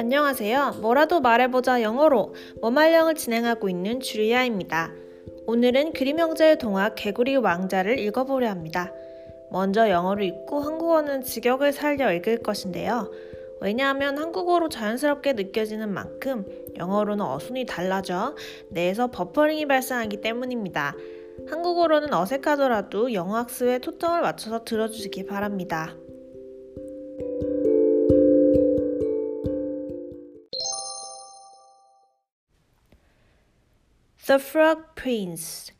안녕하세요. 뭐라도 말해보자 영어로 뭐말령을 진행하고 있는 주리아입니다. 오늘은 그림 형제의 동화 개구리 왕자를 읽어보려 합니다. 먼저 영어로 읽고 한국어는 직역을 살려 읽을 것인데요. 왜냐하면 한국어로 자연스럽게 느껴지는 만큼 영어로는 어순이 달라져 뇌에서 버퍼링이 발생하기 때문입니다. 한국어로는 어색하더라도 영어 학습에 초점을 맞춰서 들어주시기 바랍니다. The Frog Prince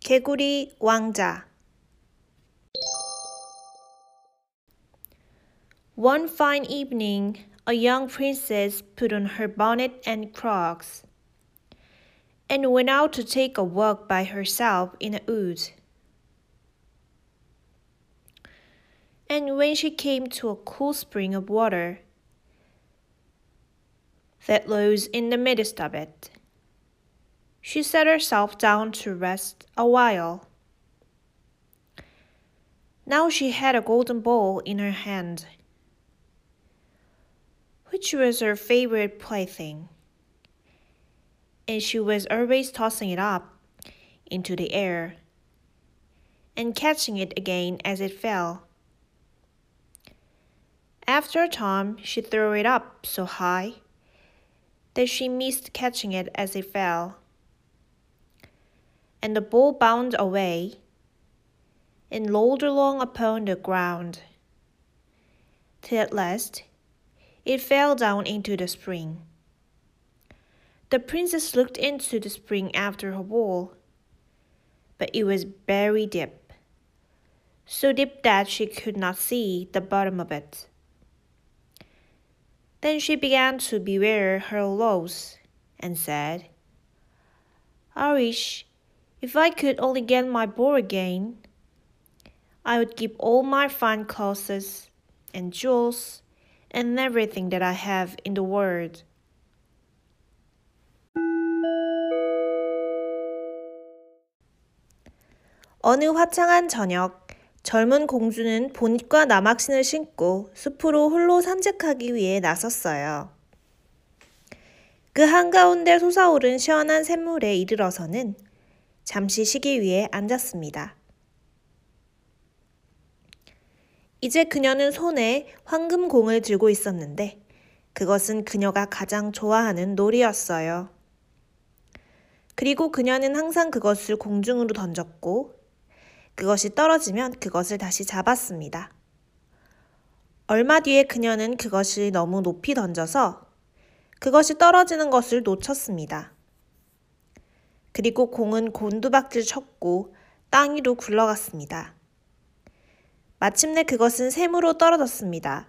개구리 왕자 One fine evening, a young princess put on her bonnet and crocs and went out to take a walk by herself in a wood. And when she came to a cool spring of water, that rose in the midst of it. She set herself down to rest a while. Now she had a golden bowl in her hand, which was her favorite plaything, and she was always tossing it up into the air and catching it again as it fell. After a time, she threw it up so high that she missed catching it as it fell. And the ball bounded away and rolled along upon the ground, till at last it fell down into the spring. The princess looked into the spring after her ball, but it was very deep, so deep that she could not see the bottom of it. Then she began to beware her loss and said, I wish if I could only get my ball again, I would keep all my fine clothes and jewels and everything that I have in the world. 어느 화창한 저녁, 젊은 공주는 본과 남학신을 신고 숲으로 홀로 산책하기 위해 나섰어요. 그 한가운데 솟아오른 시원한 샘물에 이르러서는 잠시 쉬기 위해 앉았습니다. 이제 그녀는 손에 황금공을 들고 있었는데 그것은 그녀가 가장 좋아하는 놀이였어요. 그리고 그녀는 항상 그것을 공중으로 던졌고 그것이 떨어지면 그것을 다시 잡았습니다. 얼마 뒤에 그녀는 그것을 너무 높이 던져서 그것이 떨어지는 것을 놓쳤습니다. 그리고 공은 곤두박질 쳤고 땅 위로 굴러갔습니다. 마침내 그것은 샘으로 떨어졌습니다.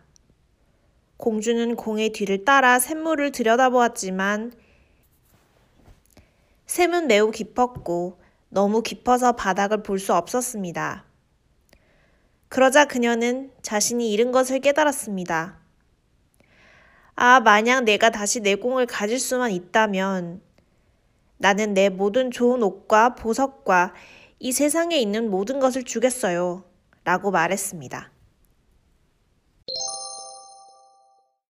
공주는 공의 뒤를 따라 샘물을 들여다보았지만 샘은 매우 깊었고 너무 깊어서 바닥을 볼 수 없었습니다. 그러자 그녀는 자신이 잃은 것을 깨달았습니다. 아, 만약 내가 다시 내 공을 가질 수만 있다면 나는 내 모든 좋은 옷과 보석과 이 세상에 있는 모든 것을 주겠어요. 라고 말했습니다.